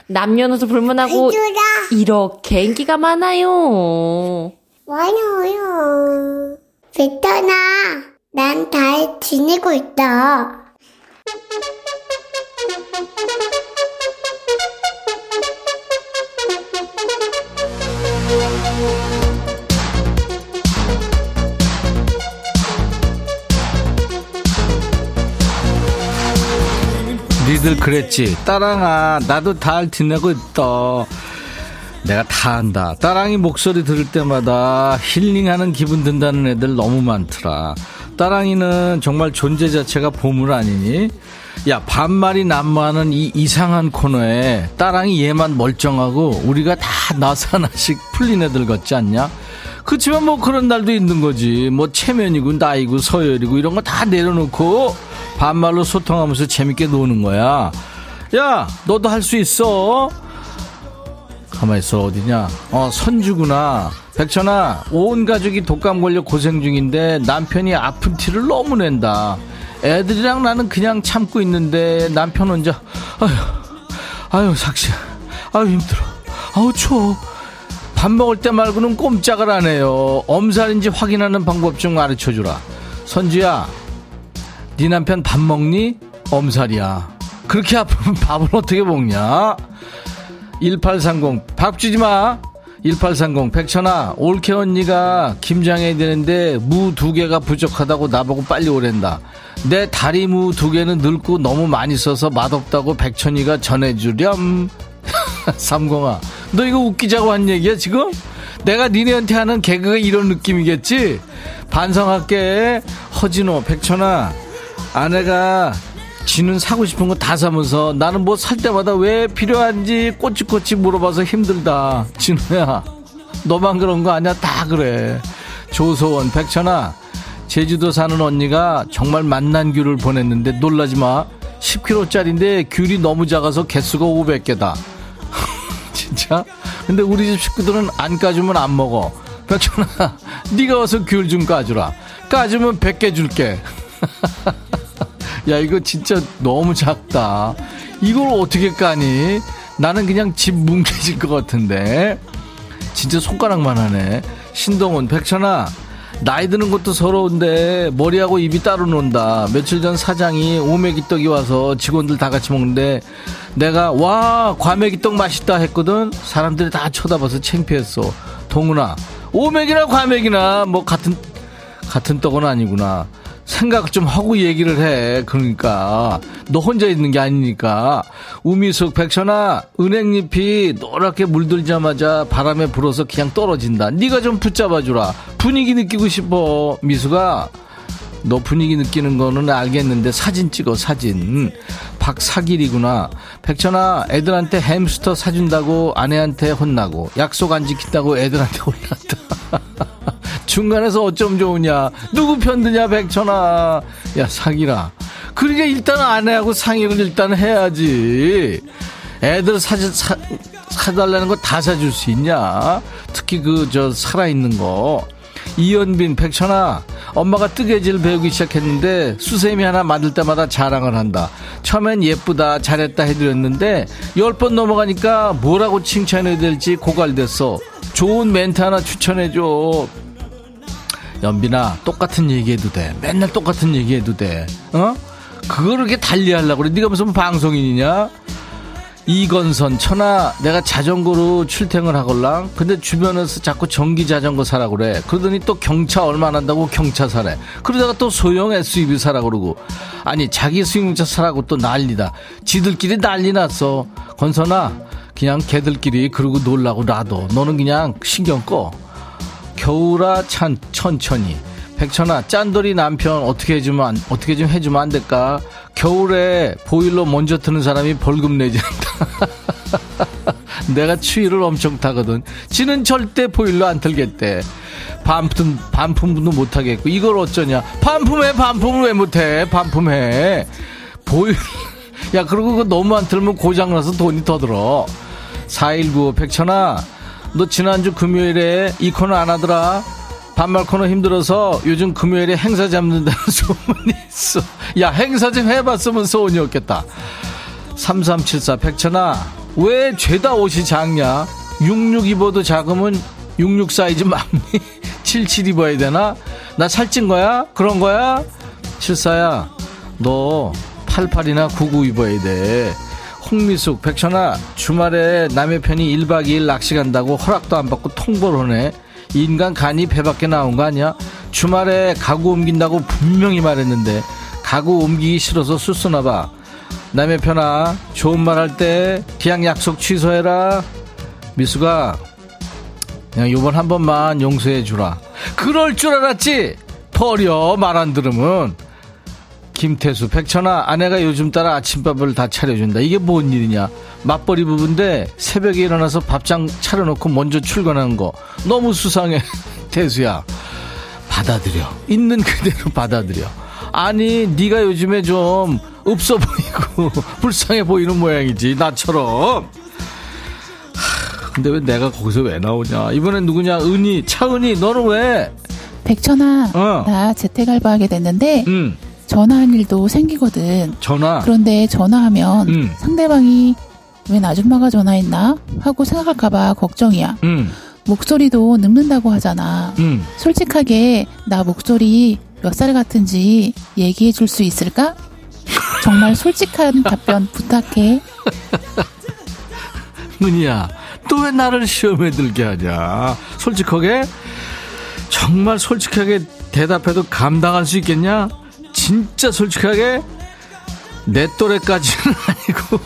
남녀노소 불문하고 해줘라. 이렇게 인기가 많아요. 많아요. 베터나, 난잘 지내고 있다. 니들 그랬지. 따랑아, 나도 잘 지내고 있다. 내가 다 한다. 따랑이 목소리 들을 때마다 힐링하는 기분 든다는 애들 너무 많더라. 따랑이는 정말 존재 자체가 보물 아니니? 야, 반말이 난무하는 이 이상한 코너에 따랑이 얘만 멀쩡하고 우리가 다 나서 하나씩 풀린 애들 같지 않냐? 그치만 뭐 그런 날도 있는 거지. 뭐 체면이고 나이고 서열이고 이런 거 다 내려놓고 반말로 소통하면서 재밌게 노는 거야. 야, 너도 할 수 있어. 가만히 있어, 어디냐? 어, 선주구나. 백천아, 온 가족이 독감 걸려 고생 중인데 남편이 아픈 티를 너무 낸다. 애들이랑 나는 그냥 참고 있는데 남편 혼자, 아휴, 아유, 삭시, 아유, 힘들어. 아우, 추워. 밥 먹을 때 말고는 꼼짝을 안 해요. 엄살인지 확인하는 방법 좀 가르쳐 주라. 선주야, 네 남편 밥 먹니? 엄살이야. 그렇게 아프면 밥을 어떻게 먹냐? 1830, 밥 주지 마! 1830, 백천아, 올케 언니가 김장해야 되는데 무 두 개가 부족하다고 나보고 빨리 오랜다. 내 다리 무 두 개는 늙고 너무 많이 써서 맛없다고 백천이가 전해주렴. 삼공아, 너 이거 웃기자고 한 얘기야, 지금? 내가 니네한테 하는 개그가 이런 느낌이겠지? 반성할게. 허진호, 백천아, 아내가 지는 사고 싶은 거 다 사면서 나는 뭐 살 때마다 왜 필요한지 꼬치꼬치 물어봐서 힘들다. 진호야, 너만 그런 거 아니야? 다 그래. 조소원, 백천아, 제주도 사는 언니가 정말 만난 귤을 보냈는데 놀라지 마. 10kg짜리인데 귤이 너무 작아서 개수가 500개다. 진짜? 근데 우리 집 식구들은 안 까주면 안 먹어. 백천아, 네가 와서 귤 좀 까주라. 까주면 100개 줄게. 야, 이거 진짜 너무 작다. 이걸 어떻게 까니? 나는 그냥 집 뭉개질 것 같은데. 진짜 손가락만 하네. 신동훈, 백천아, 나이 드는 것도 서러운데 머리하고 입이 따로 논다. 며칠 전 사장이 오메기떡이 와서 직원들 다 같이 먹는데 내가 와 과메기떡 맛있다 했거든. 사람들이 다 쳐다봐서 창피했어. 동훈아 오메기나 과메기나 뭐 같은 같은 떡은 아니구나. 생각 좀 하고 얘기를 해. 그러니까 너 혼자 있는 게 아니니까. 우미숙 백천아 은행잎이 노랗게 물들자마자 바람에 불어서 그냥 떨어진다. 네가 좀 붙잡아 주라. 분위기 느끼고 싶어. 미숙아 너 분위기 느끼는 거는 알겠는데 사진 찍어 사진 박사길이구나 백천아 애들한테 햄스터 사준다고 아내한테 혼나고 약속 안 지킨다고 애들한테 혼났다 중간에서 어쩜 좋으냐. 누구 편드냐 백천아. 야 사기라. 그러니까 일단 아내하고 상의를 일단 해야지. 애들 사지 사, 사달라는 거 다 사줄 수 있냐? 특히 그 저 살아있는 거. 이연빈, 백천아, 엄마가 뜨개질 배우기 시작했는데 수세미 하나 만들 때마다 자랑을 한다. 처음엔 예쁘다, 잘했다 해드렸는데 열 번 넘어가니까 뭐라고 칭찬해야 될지 고갈됐어. 좋은 멘트 하나 추천해줘. 연빈아, 똑같은 얘기해도 돼. 맨날 똑같은 얘기해도 돼. 어? 그걸 그렇게 달리하려고 그래. 네가 무슨 방송인이냐? 이건선 천하 내가 자전거로 출퇴근을 하걸랑 근데 주변에서 자꾸 전기 자전거 사라 그래 그러더니 또 경차 얼마 난다고 경차 사래 그러다가 또 소형 SUV 사라 그러고 아니 자기 수용차 사라고 또 난리다 지들끼리 난리 났어 건선아 그냥 걔들끼리 그러고 놀라고 놔둬 너는 그냥 신경 꺼 겨울아 찬 천천히. 백천아 짠돌이 남편 어떻게 해주면 안- 어떻게 좀 해주면 안 될까? 겨울에 보일러 먼저 트는 사람이 벌금 내지 않다. 내가 추위를 엄청 타거든. 지는 절대 보일러 안 틀겠대. 반품 반품도 못 하겠고. 이걸 어쩌냐? 반품해 반품을 왜 못해? 반품해. 보일 야 그리고 그거 너무 안 틀면 고장나서 돈이 더 들어. 4195 백천아 너 지난주 금요일에 이 코너 안 하더라. 반말 코너 힘들어서 요즘 금요일에 행사 잡는다는 소문이 있어. 야 행사 좀 해봤으면 소원이 없겠다. 3374 백천아 왜 죄다 옷이 작냐? 66 입어도 작으면 66 사이즈 맞니? 77 입어야 되나? 나 살찐 거야? 그런 거야? 74야 너 88이나 99 입어야 돼 홍미숙 백천아 주말에 남의 편이 1박 2일 낚시 간다고 허락도 안 받고 통보를 하네. 인간 간이 배 밖에 나온 거 아니야? 주말에 가구 옮긴다고 분명히 말했는데 가구 옮기기 싫어서 술수나 봐. 남의 편아 좋은 말 할때 그냥 약속 취소해라. 미수가 그냥 요번 한 번만 용서해 주라. 그럴 줄 알았지? 버려 말 안 들으면 김태수 백천아 아내가 요즘 따라 아침밥을 다 차려준다. 이게 뭔 일이냐? 맞벌이 부부인데 새벽에 일어나서 밥장 차려놓고 먼저 출근하는 거. 너무 수상해 태수야. 받아들여. 있는 그대로 받아들여. 아니 네가 요즘에 좀 없어 보이고 불쌍해 보이는 모양이지 나처럼. 하, 근데 왜 내가 거기서 왜 나오냐? 이번엔 누구냐? 은희 차은희 너는 왜? 백천아, 어. 나 재택 알바하게 됐는데 응, 전화한 일도 생기거든. 전화 그런데 전화하면 음. 상대방이 웬 아줌마가 전화했나 하고 생각할까봐 걱정이야. 응, 목소리도 늙는다고 하잖아. 응. 솔직하게 나 목소리 몇 살 같은지 얘기해 줄 수 있을까? 정말 솔직한 답변 부탁해. 은희야, 또 왜 나를 시험에 들게 하냐? 솔직하게? 정말 솔직하게 대답해도 감당할 수 있겠냐? 진짜 솔직하게? 내 또래까지는 아니고,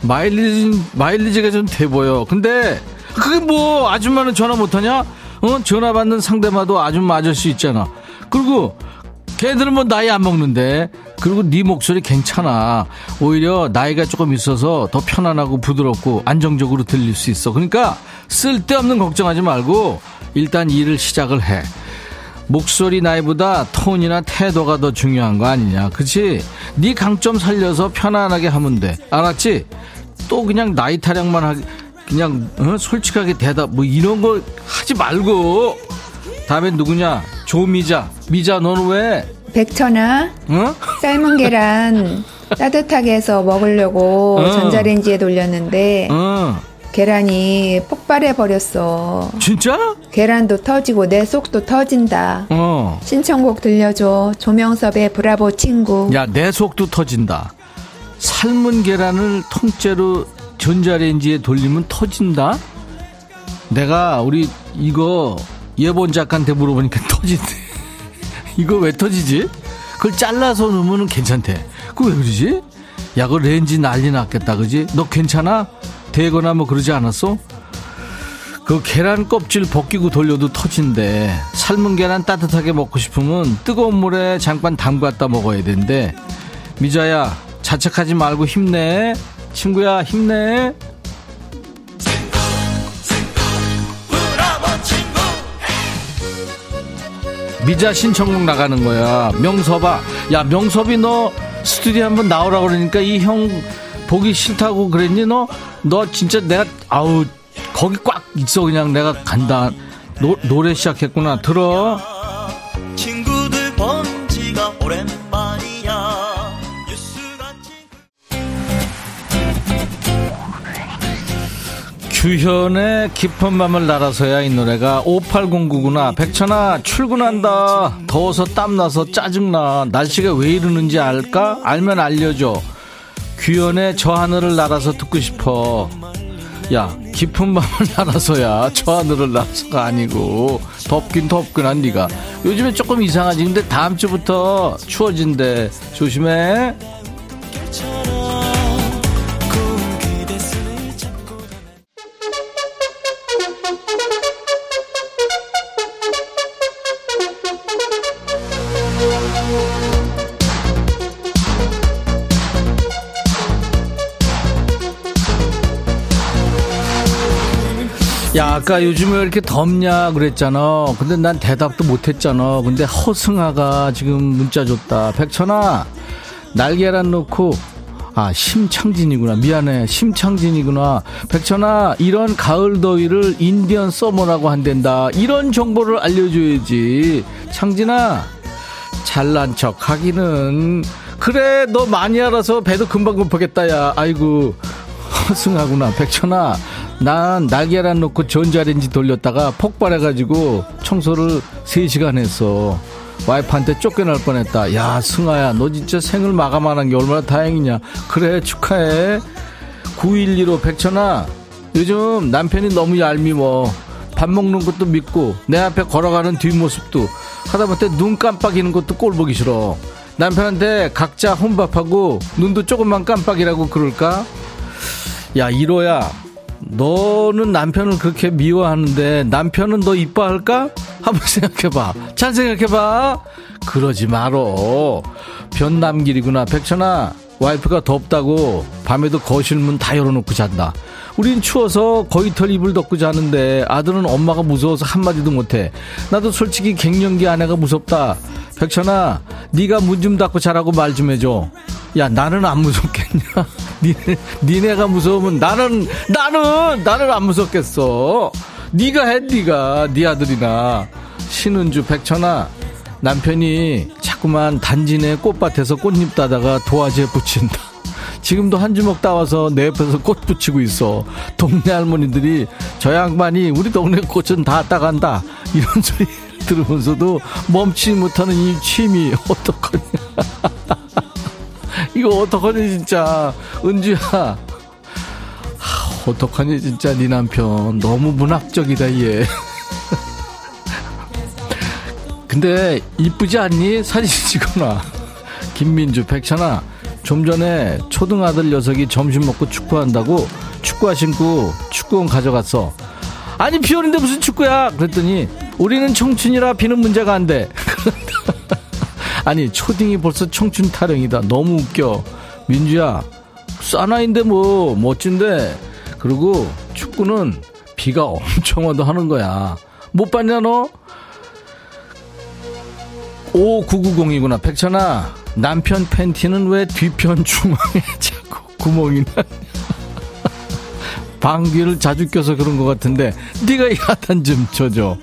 마일리지, 마일리지가 좀 돼 보여. 근데, 그게 뭐, 아줌마는 전화 못하냐? 어? 전화 받는 상대마도 아줌마 아저씨 있잖아. 그리고, 걔들은 뭐 나이 안 먹는데 그리고 네 목소리 괜찮아 오히려 나이가 조금 있어서 더 편안하고 부드럽고 안정적으로 들릴 수 있어 그러니까 쓸데없는 걱정하지 말고 일단 일을 시작을 해 목소리 나이보다 톤이나 태도가 더 중요한 거 아니냐. 그치? 네 강점 살려서 편안하게 하면 돼. 알았지? 또 그냥 나이 타령만 하기 그냥 어? 솔직하게 대답 뭐 이런 거 하지 말고. 다음엔 누구냐? 조미자. 미자 너는 왜? 백천아, 어? 삶은 계란 따뜻하게 해서 먹으려고 어. 전자레인지에 돌렸는데 어 계란이 폭발해 버렸어. 진짜? 계란도 터지고 내 속도 터진다. 어. 신청곡 들려줘. 조명섭의 브라보 친구. 야, 내 속도 터진다. 삶은 계란을 통째로 전자레인지에 돌리면 터진다? 내가 우리 이거 예본 작가한테 물어보니까 터진대. 이거 왜 터지지? 그걸 잘라서 넣으면 괜찮대. 그거 왜 그러지? 야, 그 렌지 난리 났겠다, 그지? 너 괜찮아? 되거나 뭐 그러지 않았어? 그 계란 껍질 벗기고 돌려도 터진대. 삶은 계란 따뜻하게 먹고 싶으면 뜨거운 물에 잠깐 담갔다 먹어야 된대. 미자야, 자책하지 말고 힘내. 친구야, 힘내. 미자 신청곡 나가는 거야. 명섭아. 야, 명섭이 너 스튜디오 한번 나오라 그러니까 이 형 보기 싫다고 그랬니 너? 너 진짜 내가 아우 거기 꽉 있어 그냥 내가 간다. 노, 노래 시작했구나. 들어. 친구들 본 지가 오랜만이야 규현의 깊은 밤을 날아서야 이 노래가 5809구나. 백천아, 출근한다. 더워서 땀나서 짜증나. 날씨가 왜 이러는지 알까? 알면 알려줘. 규현의 저 하늘을 날아서 듣고 싶어. 야, 깊은 밤을 날아서야 저 하늘을 날아서가 아니고 덥긴 한 니가. 요즘에 조금 이상하지. 근데 다음 주부터 추워진대. 조심해. 아까 요즘에 왜 이렇게 덥냐 그랬잖아. 근데 난 대답도 못했잖아. 근데 허승아가 지금 문자 줬다. 백천아, 날계란 넣고, 아, 심창진이구나. 미안해. 심창진이구나. 백천아, 이런 가을 더위를 인디언 서머라고 한댄다. 이런 정보를 알려줘야지. 창진아, 잘난 척 하기는. 그래, 너 많이 알아서 배도 금방 고프겠다, 야. 아이고. 허승하구나. 백천아, 난 날계란 넣고 전자레인지 돌렸다가 폭발해가지고 청소를 3시간 했어. 와이프한테 쫓겨날 뻔했다. 야, 승아야, 너 진짜 생을 마감하는 게 얼마나 다행이냐. 그래, 축하해. 9115 백천아, 요즘 남편이 너무 얄미워. 밥 먹는 것도 믿고, 내 앞에 걸어가는 뒷모습도, 하다못해 눈 깜빡이는 것도 꼴 보기 싫어. 남편한테 각자 혼밥하고, 눈도 조금만 깜빡이라고 그럴까? 야, 1호야. 너는 남편을 그렇게 미워하는데 남편은 너 이뻐할까? 한번 생각해봐. 잘 생각해봐. 그러지 말어. 변남길이구나. 백천아, 와이프가 덥다고 밤에도 거실 문 다 열어놓고 잔다. 우린 추워서 거의 털 이불 덮고 자는데 아들은 엄마가 무서워서 한마디도 못해. 나도 솔직히 갱년기 아내가 무섭다. 백천아, 네가 문 좀 닫고 자라고 말 좀 해줘. 야, 나는 안 무섭겠냐? 니네, 니네가 무서우면 나는, 나는, 나는 안 무섭겠어. 네가 해, 네가. 네 아들이나. 신은주, 백천아, 남편이 자꾸만 단지 내 꽃밭에서 꽃잎 따다가 도화지에 붙인다. 지금도 한 주먹 따와서 내 옆에서 꽃 붙이고 있어. 동네 할머니들이 저 양반이 우리 동네 꽃은 다 따간다. 이런 소리 들으면서도 멈추지 못하는 이 취미 어떡하냐. 이거 어떡하니 진짜. 은주야. 하, 어떡하니 진짜 네 남편. 너무 문학적이다 얘. 근데 이쁘지 않니? 사진 찍거나. 김민주, 백찬아. 좀 전에 초등 아들 녀석이 점심 먹고 축구한다고 축구화 신고 축구공 가져갔어. 아니 비 오는데 무슨 축구야? 그랬더니 우리는 청춘이라 비는 문제가 안 돼. 아니 초딩이 벌써 청춘 타령이다. 너무 웃겨. 민주야 사나인데 뭐 멋진데. 그리고 축구는 비가 엄청 와도 하는 거야. 못 봤냐 너? 5990이구나. 백천아 남편 팬티는 왜 뒤편 중앙에 자꾸 구멍이 나? 방귀를 자주 껴서 그런 것 같은데 네가 이 하단 좀 쳐줘.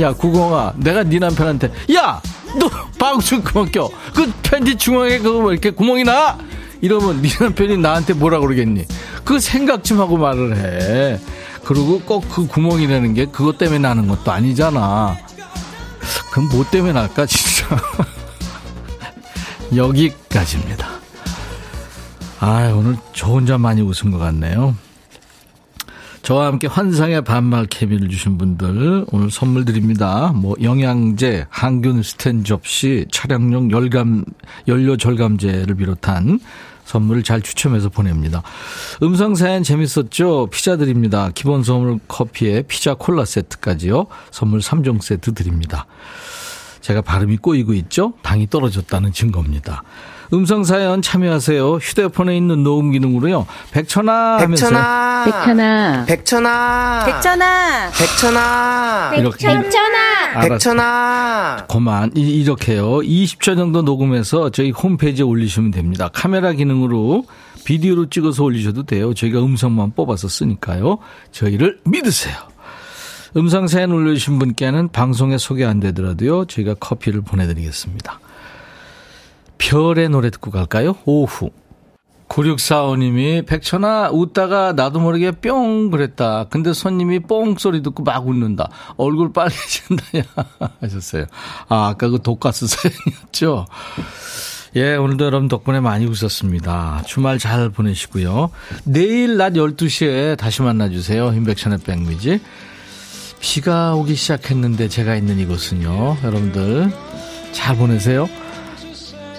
야 구공아, 내가 네 남편한테 야, 너 방귀 좀 그만 껴. 그 팬티 중앙에 그거 뭐 이렇게 구멍이 나? 이러면 네 남편이 나한테 뭐라 그러겠니? 그 생각 좀 하고 말을 해. 그리고 꼭 그 구멍이라는 게 그것 때문에 나는 것도 아니잖아. 그럼 뭐 때문에 날까 진짜. 여기까지입니다. 아, 오늘 저 혼자 많이 웃은 것 같네요. 저와 함께 환상의 반말 케미를 주신 분들 오늘 선물 드립니다. 뭐 영양제, 항균 스텐 접시, 차량용 열감 연료 절감제를 비롯한 선물을 잘 추첨해서 보냅니다. 음성 사연 재밌었죠? 피자 드립니다. 기본 선물 커피에 피자 콜라 세트까지요. 선물 3종 세트 드립니다. 제가 발음이 꼬이고 있죠? 당이 떨어졌다는 증거입니다. 음성사연 참여하세요. 휴대폰에 있는 녹음 기능으로요. 백천아 하면서 백천아. 백천아. 백천아. 백천아. 백천아. 이렇게 백천아. 백천아. 그만 이- 이렇게요. 20초 정도 녹음해서 저희 홈페이지에 올리시면 됩니다. 카메라 기능으로 비디오로 찍어서 올리셔도 돼요. 저희가 음성만 뽑아서 쓰니까요. 저희를 믿으세요. 음성 사연 올려주신 분께는 방송에 소개 안 되더라도요. 저희가 커피를 보내드리겠습니다. 별의 노래 듣고 갈까요? 오후. 9645님이 백천아 웃다가 나도 모르게 뿅 그랬다. 근데 손님이 뽕 소리 듣고 막 웃는다. 얼굴 빨개진다 야 하셨어요. 아 아까 그 독가스 사연이었죠. 예, 오늘도 여러분 덕분에 많이 웃었습니다. 주말 잘 보내시고요. 내일 낮 12시에 다시 만나주세요. 인백천의 백미지. 비가 오기 시작했는데 제가 있는 이곳은요. 여러분들 잘 보내세요.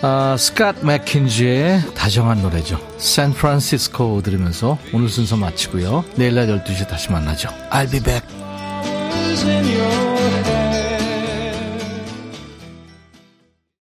아, 스캇 맥킨지의 다정한 노래죠. 샌프란시스코 들으면서 오늘 순서 마치고요. 내일 날 12시에 다시 만나죠. I'll be back.